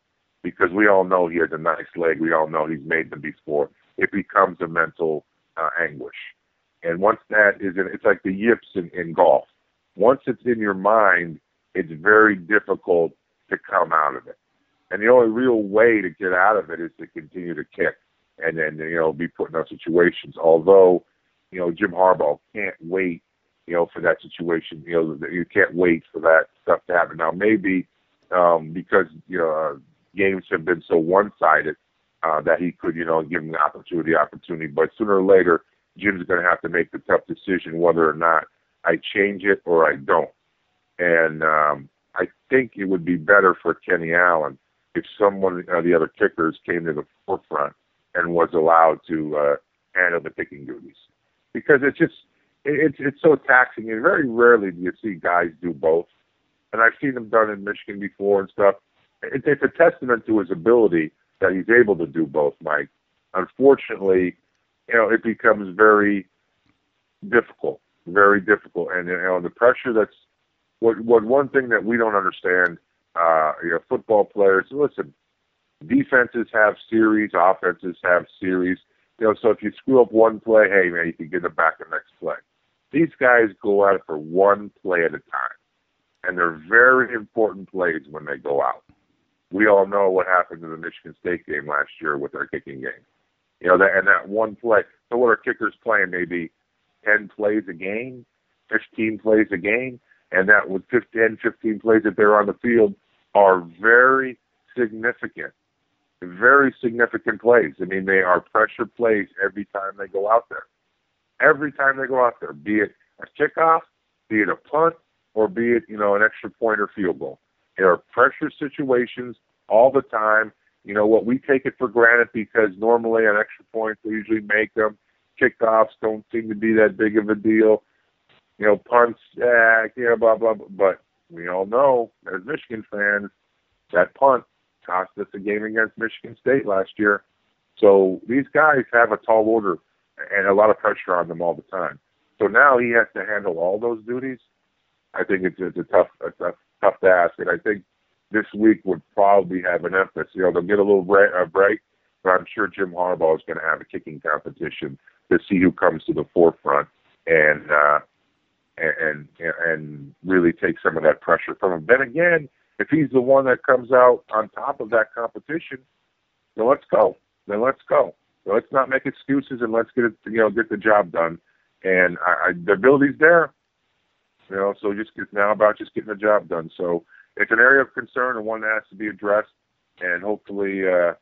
because we all know he has a nice leg. We all know he's made them before. It becomes a mental uh, anguish, and once that is in, it's like the yips in, in golf. Once it's in your mind, it's very difficult to come out of it. And the only real way to get out of it is to continue to kick and then you know be put in those situations. Although you know Jim Harbaugh can't wait you know for that situation. You know you can't wait for that stuff to happen. Now maybe um, because you know uh, games have been so one-sided uh, that he could you know give him the opportunity, opportunity. But sooner or later, Jim's going to have to make the tough decision whether or not I change it or I don't. And um, I think it would be better for Kenny Allen if someone of the other kickers came to the forefront and was allowed to uh, handle the kicking duties because it's just it's it's so taxing and very rarely do you see guys do both. And I've seen them done in Michigan before and stuff. It, it's a testament to his ability that he's able to do both, Mike. Unfortunately, you know, it becomes very difficult, very difficult, and you know the pressure that's what what one thing that we don't understand. Uh, you know, football players. Listen, defenses have series, offenses have series. You know, so if you screw up one play, hey man, you can get it back the next play. These guys go it for one play at a time, and they're very important plays when they go out. We all know what happened in the Michigan State game last year with our kicking game. You know, that and that one play. So what are kickers playing? Maybe ten plays a game, fifteen plays a game, and that with 15, 15 plays that they're on the field are very significant very significant plays. I mean, they are pressure plays every time they go out there. Every time they go out there, be it a kickoff, be it a punt, or be it, you know, an extra point or field goal. There are pressure situations all the time. You know what? We take it for granted because normally on extra points we usually make them. Kickoffs don't seem to be that big of a deal. You know, punts, eh, you blah, blah, blah. But we all know, as Michigan fans, that punt cost us a game against Michigan State last year. So these guys have a tall order and a lot of pressure on them all the time. So now he has to handle all those duties. I think it's, it's a tough, a tough, tough task, and I think this week would probably have an emphasis. You know, they'll get a little break, uh, break but I'm sure Jim Harbaugh is going to have a kicking competition to see who comes to the forefront and uh, and and really take some of that pressure from him. Then again, if he's the one that comes out on top of that competition, then let's go. Then let's go. So let's not make excuses and let's get it, you know, get the job done. And I, I, the ability's there, you know. So just it's now about just getting the job done. So it's an area of concern and one that has to be addressed. And hopefully, uh,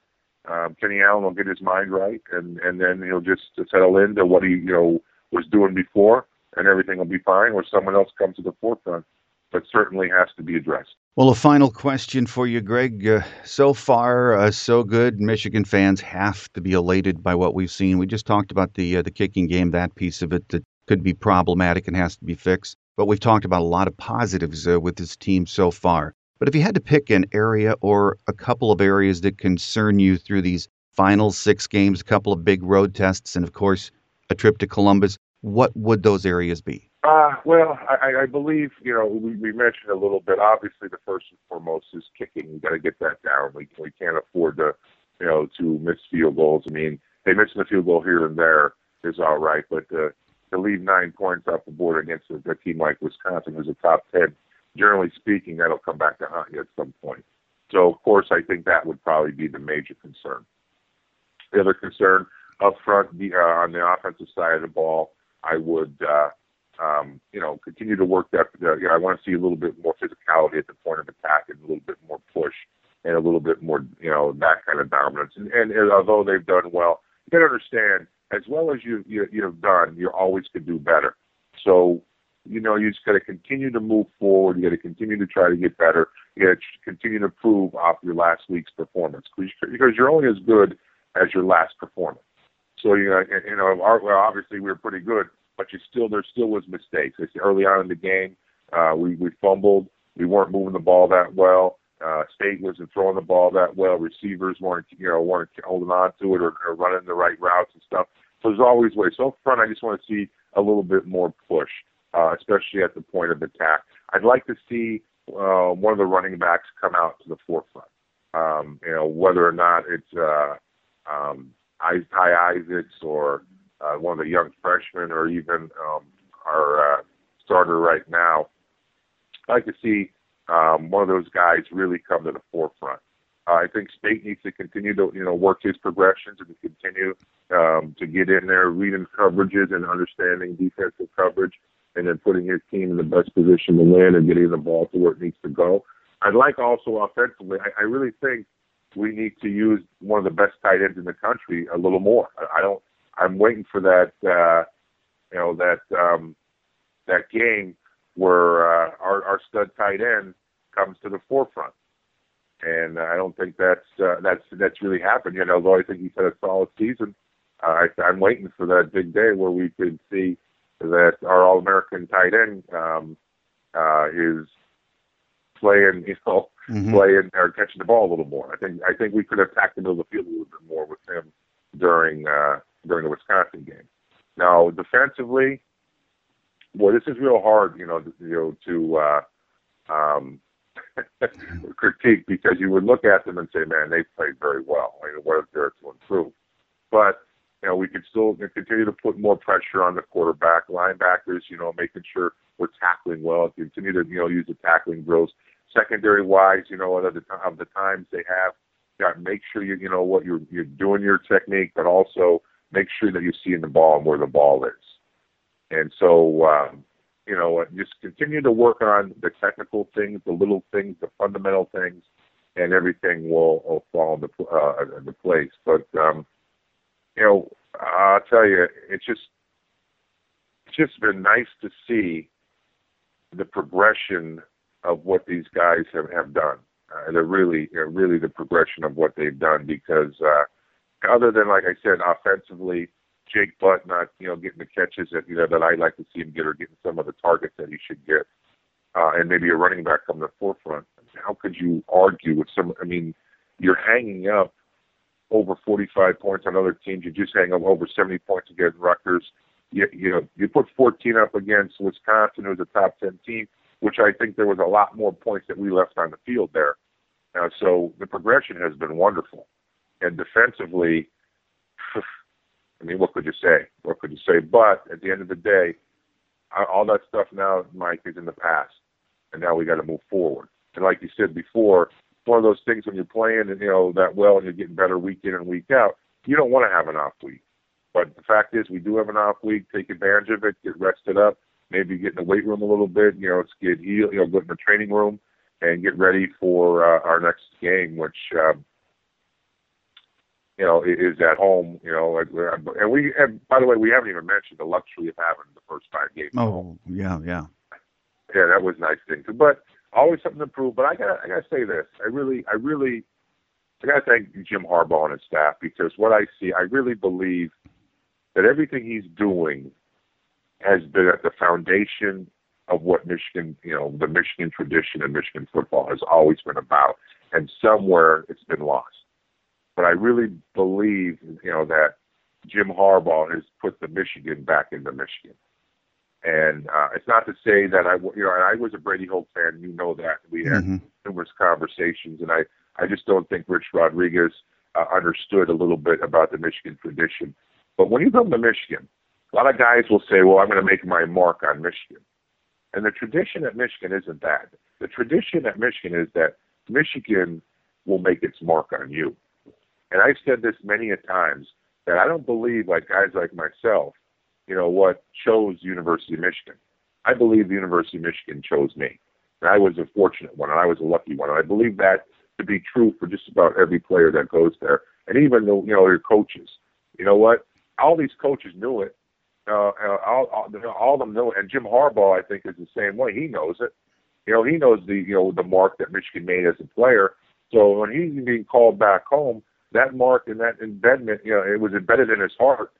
um, Kenny Allen will get his mind right, and and then he'll just settle into what he you know was doing before, and everything will be fine. Or someone else comes to the forefront, but certainly has to be addressed. Well, a final question for you, Greg. Uh, so far, uh, so good. Michigan fans have to be elated by what we've seen. We just talked about the uh, the kicking game, that piece of it that could be problematic and has to be fixed. But we've talked about a lot of positives uh, with this team so far. But if you had to pick an area or a couple of areas that concern you through these final six games, a couple of big road tests, and of course a trip to Columbus, what would those areas be? Uh, well, I, I believe, you know, we, we mentioned a little bit. Obviously, the first and foremost is kicking. We got to get that down. We, we can't afford to, you know, to miss field goals. I mean, they missing a field goal here and there is all right, but uh, to leave nine points off the board against a, a team like Wisconsin, who's a top 10, generally speaking, that'll come back to haunt you at some point. So, of course, I think that would probably be the major concern. The other concern, up front uh, on the offensive side of the ball. I would, uh, um, you know, continue to work that. Uh, you know, I want to see a little bit more physicality at the point of attack and a little bit more push and a little bit more, you know, that kind of dominance. And, and, and although they've done well, you to understand, as well as you, you you've done, you always could do better. So, you know, you just got to continue to move forward. You got to continue to try to get better. You got to continue to improve off your last week's performance because you're only as good as your last performance. So you know, you know, our, well, obviously we were pretty good, but you still there still was mistakes. It's early on in the game, uh, we we fumbled. We weren't moving the ball that well. Uh, Speight wasn't throwing the ball that well. Receivers weren't you know weren't holding on to it or, or running the right routes and stuff. So there's always ways. So up front, I just want to see a little bit more push, uh, especially at the point of attack. I'd like to see uh, one of the running backs come out to the forefront. Um, you know, whether or not it's uh, um, Ty Isaacs or uh, one of the young freshmen or even um, our uh, starter right now. I'd like to see um, one of those guys really come to the forefront. Uh, I think Speight needs to continue to you know work his progressions and continue um, to get in there, reading coverages and understanding defensive coverage, and then putting his team in the best position to win and getting the ball to where it needs to go. I'd like also offensively. I, I really think we need to use one of the best tight ends in the country a little more. I, I don't. I'm waiting for that. Uh, you know that um, that game where uh, our, our stud tight end comes to the forefront, and I don't think that's uh, that's that's really happened yet. Although I think he's had a solid season, uh, I, I'm waiting for that big day where we could see that our All-American tight end um, uh, is playing, you know, mm-hmm. playing or catching the ball a little more. I think I think we could have middle of the field a little bit more with him during uh, during the Wisconsin game. Now defensively, boy, this is real hard, you know, to, you know, to uh, um, [LAUGHS] critique because you would look at them and say, man, they played very well. I mean, what is there to improve? But you know, we could still continue to put more pressure on the quarterback, linebackers, you know, making sure we're tackling well, continue to, you know, use the tackling drills secondary wise, you know, of the, of the times they have. Got make sure you you know what you're you're doing your technique, but also make sure that you're seeing the ball and where the ball is. And so, um, you know, just continue to work on the technical things, the little things, the fundamental things, and everything will, will fall into, uh, into place. But um, you know, I'll tell you, it's just it's just been nice to see the progression of what these guys have have done. Uh, they're really, you know, really the progression of what they've done because uh, other than like I said, offensively, Jake Butt not you know getting the catches that you know that I'd like to see him get or getting some of the targets that he should get, uh, and maybe a running back come to the forefront. How could you argue with some? I mean, you're hanging up over 45 points on other teams. You just hang up over 70 points against Rutgers. You, you know, you put 14 up against Wisconsin, who's a top 10 team which I think there was a lot more points that we left on the field there. Uh, so the progression has been wonderful. And defensively, [SIGHS] I mean, what could you say? What could you say? But at the end of the day, all that stuff now, Mike, is in the past, and now we got to move forward. And like you said before, one of those things when you're playing and you know that well and you're getting better week in and week out, you don't want to have an off week. But the fact is, we do have an off week. Take advantage of it. Get rested up maybe get in the weight room a little bit. You know, let's get healed. You know, go in the training room and get ready for uh, our next game, which um, you know is at home. You know, and we and by the way, we haven't even mentioned the luxury of having the first five games. Oh, yeah, yeah, yeah. That was a nice thing too. But always something to improve. But I got I got to say this. I really, I really, I got to thank Jim Harbaugh and his staff because what I see, I really believe that everything he's doing has been at the foundation of what Michigan, you know, the Michigan tradition and Michigan football has always been about. And somewhere it's been lost. But I really believe, you know, that Jim Harbaugh has put the Michigan back into Michigan. And uh, it's not to say that I, you know, I was a Brady Hoke fan. You know that we had mm-hmm. numerous conversations, and I, I just don't think Rich Rodriguez uh, understood a little bit about the Michigan tradition. But when you come to Michigan, a lot of guys will say, well, I'm going to make my mark on Michigan. And the tradition at Michigan isn't that. The tradition at Michigan is that Michigan will make its mark on you. And I've said this many a times. that I don't believe like guys like myself, you know, what chose University of Michigan. I believe the University of Michigan chose me. And I was a fortunate one, and I was a lucky one. And I believe that to be true for just about every player that goes there, and even the you know your coaches. You know what? All these coaches knew it. Uh, uh all, all, all of them know it. And Jim Harbaugh, I think, is the same way. He knows it. You know, he knows the you know the mark that Michigan made as a player. So when he's being called back home, that mark and that embedment, you know, it was embedded in his heart.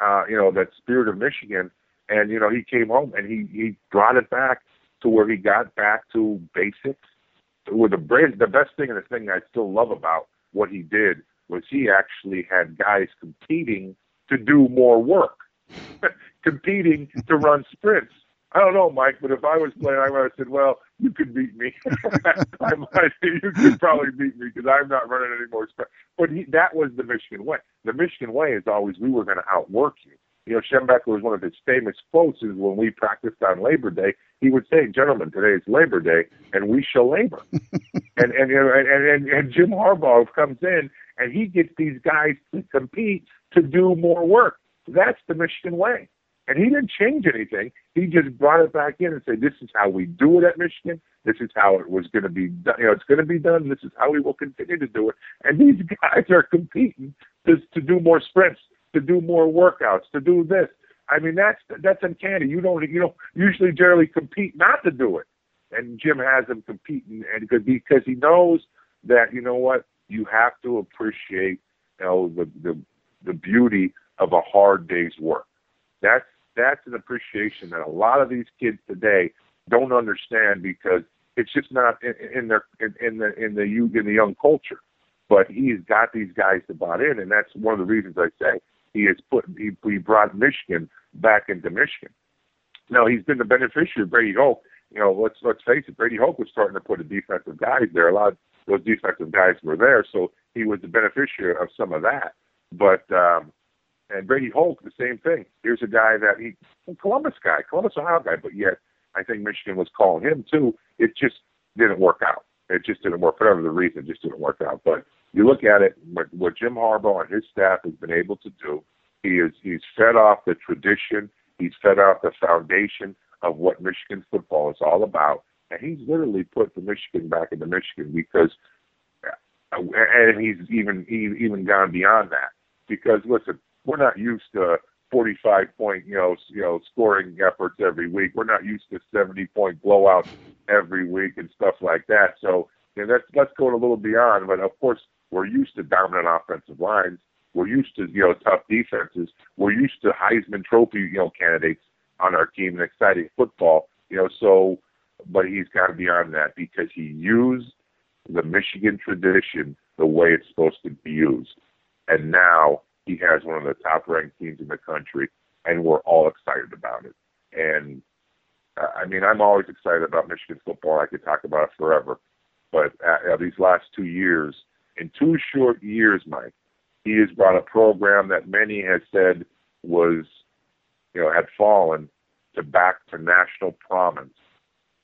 Uh, you know, that spirit of Michigan. And you know, he came home and he he brought it back to where he got back to basics. With the the best thing and the thing I still love about what he did was he actually had guys competing to do more work, [LAUGHS] competing to run sprints. I don't know, Mike, but if I was playing, I would have said, "Well, you could beat me. [LAUGHS] I might, you could probably beat me because I'm not running any more sprints." But he, that was the Michigan way. The Michigan way is always we were going to outwork you. You know, Schembechler was one of his famous quotes is when we practiced on Labor Day, he would say, "Gentlemen, today is Labor Day, and we shall labor." [LAUGHS] and and, and and and Jim Harbaugh comes in and he gets these guys to compete to do more work. That's the Michigan way. And he didn't change anything. He just brought it back in and said, "This is how we do it at Michigan. This is how it was going to be done. You know, it's going to be done. This is how we will continue to do it." And these [LAUGHS] guys are competing to to do more sprints, to do more workouts, to do this. I mean, that's that's uncanny. You don't you don't usually generally compete not to do it, and Jim has them competing, and because he knows that you know what you have to appreciate you know the the the beauty of a hard day's work. That's that's an appreciation that a lot of these kids today don't understand because it's just not in, in their in, in the in the youth in the young culture. But he's got these guys to buy in, and that's one of the reasons I say he has put he, he brought Michigan back into Michigan. Now he's been the beneficiary of Brady Hoke. You know, let's let's face it, Brady Hoke was starting to put a defensive guys there. A lot of those defensive guys were there, so he was the beneficiary of some of that. But um, and Brady Hoke, the same thing. Here's a guy that he, Columbus guy, Columbus Ohio guy, but yet I think Michigan was calling him too. It just didn't work out. It just didn't work. Whatever the reason, it just didn't work out. But you look at it, what, what Jim Harbaugh and his staff has been able to do. He is he's fed off the tradition. He's fed off the foundation of what Michigan football is all about, and he's literally put the Michigan back into Michigan because, uh, and he's even even gone beyond that because listen, we're not used to 45 point, you know, you know, scoring efforts every week. We're not used to 70 point blowouts every week and stuff like that. So, you know, let's let's go a little beyond. But of course, we're used to dominant offensive lines. We're used to you know tough defenses. We're used to Heisman Trophy you know candidates on our team and exciting football. You know, so but he's gone beyond that because he used the Michigan tradition the way it's supposed to be used, and now he has one of the top ranked teams in the country, and we're all excited about it. And uh, I mean, I'm always excited about Michigan football. I could talk about it forever. But uh, these last two years, in two short years, Mike, he has brought a program that many had said was, you know, had fallen to back to national prominence.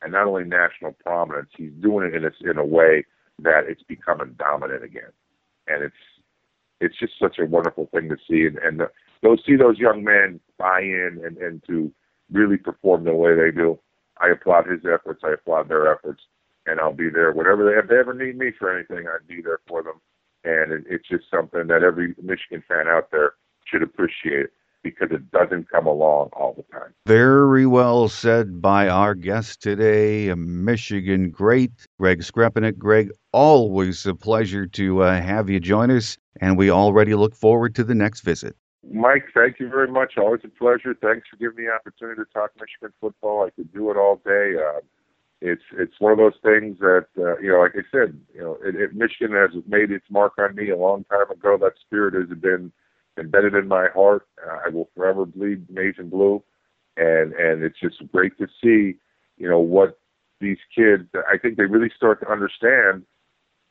And not only national prominence, he's doing it in a, in a way that it's becoming dominant again. And it's it's just such a wonderful thing to see, and, and uh, those see those young men buy in and, and to really perform the way they do. I applaud his efforts. I applaud their efforts, and I'll be there whenever they if they ever need me for anything. I'd be there for them, and it, it's just something that every Michigan fan out there should appreciate because it doesn't come along all the time. Very well said by our guest today, a Michigan great, Greg Skrepenak. Greg, always a pleasure to uh, have you join us, and we already look forward to the next visit. Mike, thank you very much. Always a pleasure. Thanks for giving me the opportunity to talk Michigan football. I could do it all day. Uh, it's it's one of those things that uh, you know, like I said, you know, it, it, Michigan has made its mark on me a long time ago. That spirit has been embedded in my heart. Uh, I will forever bleed maize and blue, and and it's just great to see, you know, what these kids. I think they really start to understand,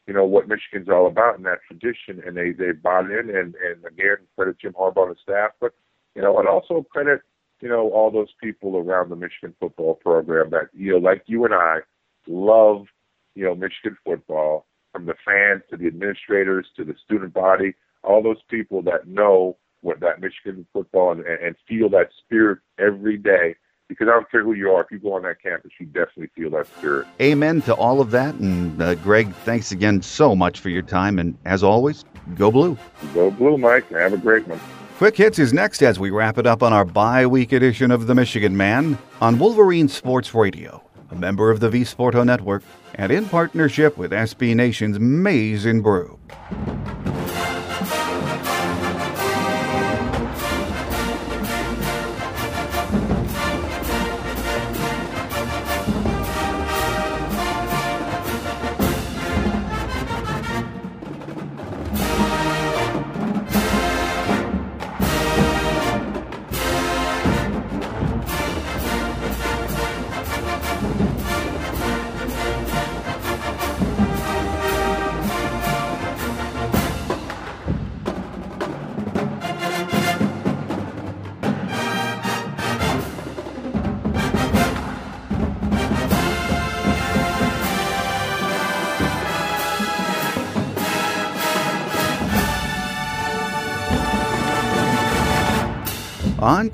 you know, what Michigan's all about and that tradition, and they they bought in. And and again, credit Jim Harbaugh and the staff, but you know, and also credit you know all those people around the Michigan football program that you know, like you and I, love you know Michigan football from the fans to the administrators to the student body all those people that know what that Michigan football and, and feel that spirit every day. Because I don't care who you are, if you go on that campus, you definitely feel that spirit. Amen to all of that. And uh, Greg, thanks again so much for your time. And as always, go blue. Go blue, Mike. Have a great one. Quick Hits is next as we wrap it up on our bye week edition of The Michigan Man on Wolverine Sports Radio, a member of the V Sporto Network, and in partnership with SB Nation's Maize n Brew.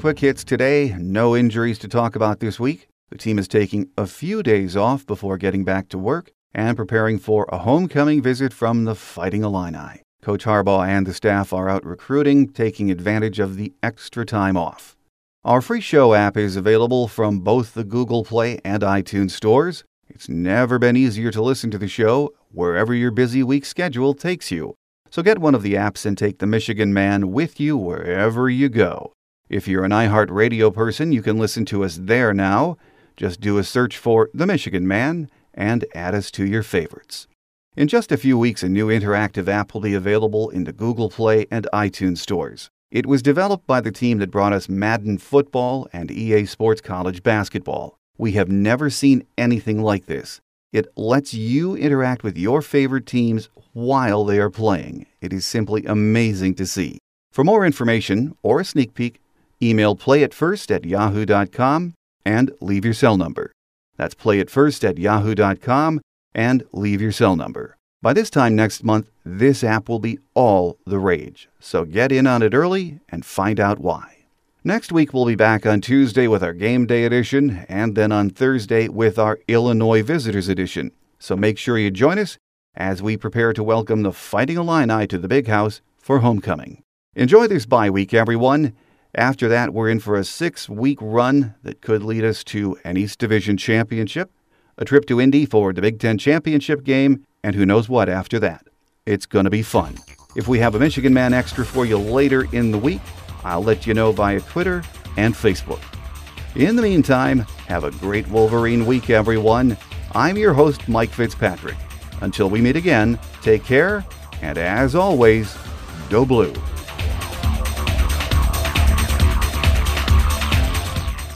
Quick Hits today, no injuries to talk about this week. The team is taking a few days off before getting back to work and preparing for a homecoming visit from the Fighting Illini. Coach Harbaugh and the staff are out recruiting, taking advantage of the extra time off. Our free show app is available from both the Google Play and iTunes stores. It's never been easier to listen to the show wherever your busy week schedule takes you. So get one of the apps and take the Michigan Man with you wherever you go. If you're an iHeartRadio person, you can listen to us there now. Just do a search for The Michigan Man and add us to your favorites. In just a few weeks, a new interactive app will be available in the Google Play and iTunes stores. It was developed by the team that brought us Madden Football and EA Sports College Basketball. We have never seen anything like this. It lets you interact with your favorite teams while they are playing. It is simply amazing to see. For more information or a sneak peek, Email playitfirst at yahoo.com and leave your cell number. That's playitfirst at yahoo.com and leave your cell number. By this time next month, this app will be all the rage, so get in on it early and find out why. Next week, we'll be back on Tuesday with our Game Day edition, and then on Thursday with our Illinois Visitors edition. So make sure you join us as we prepare to welcome the Fighting Illini to the Big House for homecoming. Enjoy this bye week, everyone, after that, we're in for a six week run that could lead us to an East Division championship, a trip to Indy for the Big Ten championship game, and who knows what after that. It's going to be fun. If we have a Michigan Man extra for you later in the week, I'll let you know via Twitter and Facebook. In the meantime, have a great Wolverine week, everyone. I'm your host, Mike Fitzpatrick. Until we meet again, take care, and as always, go blue.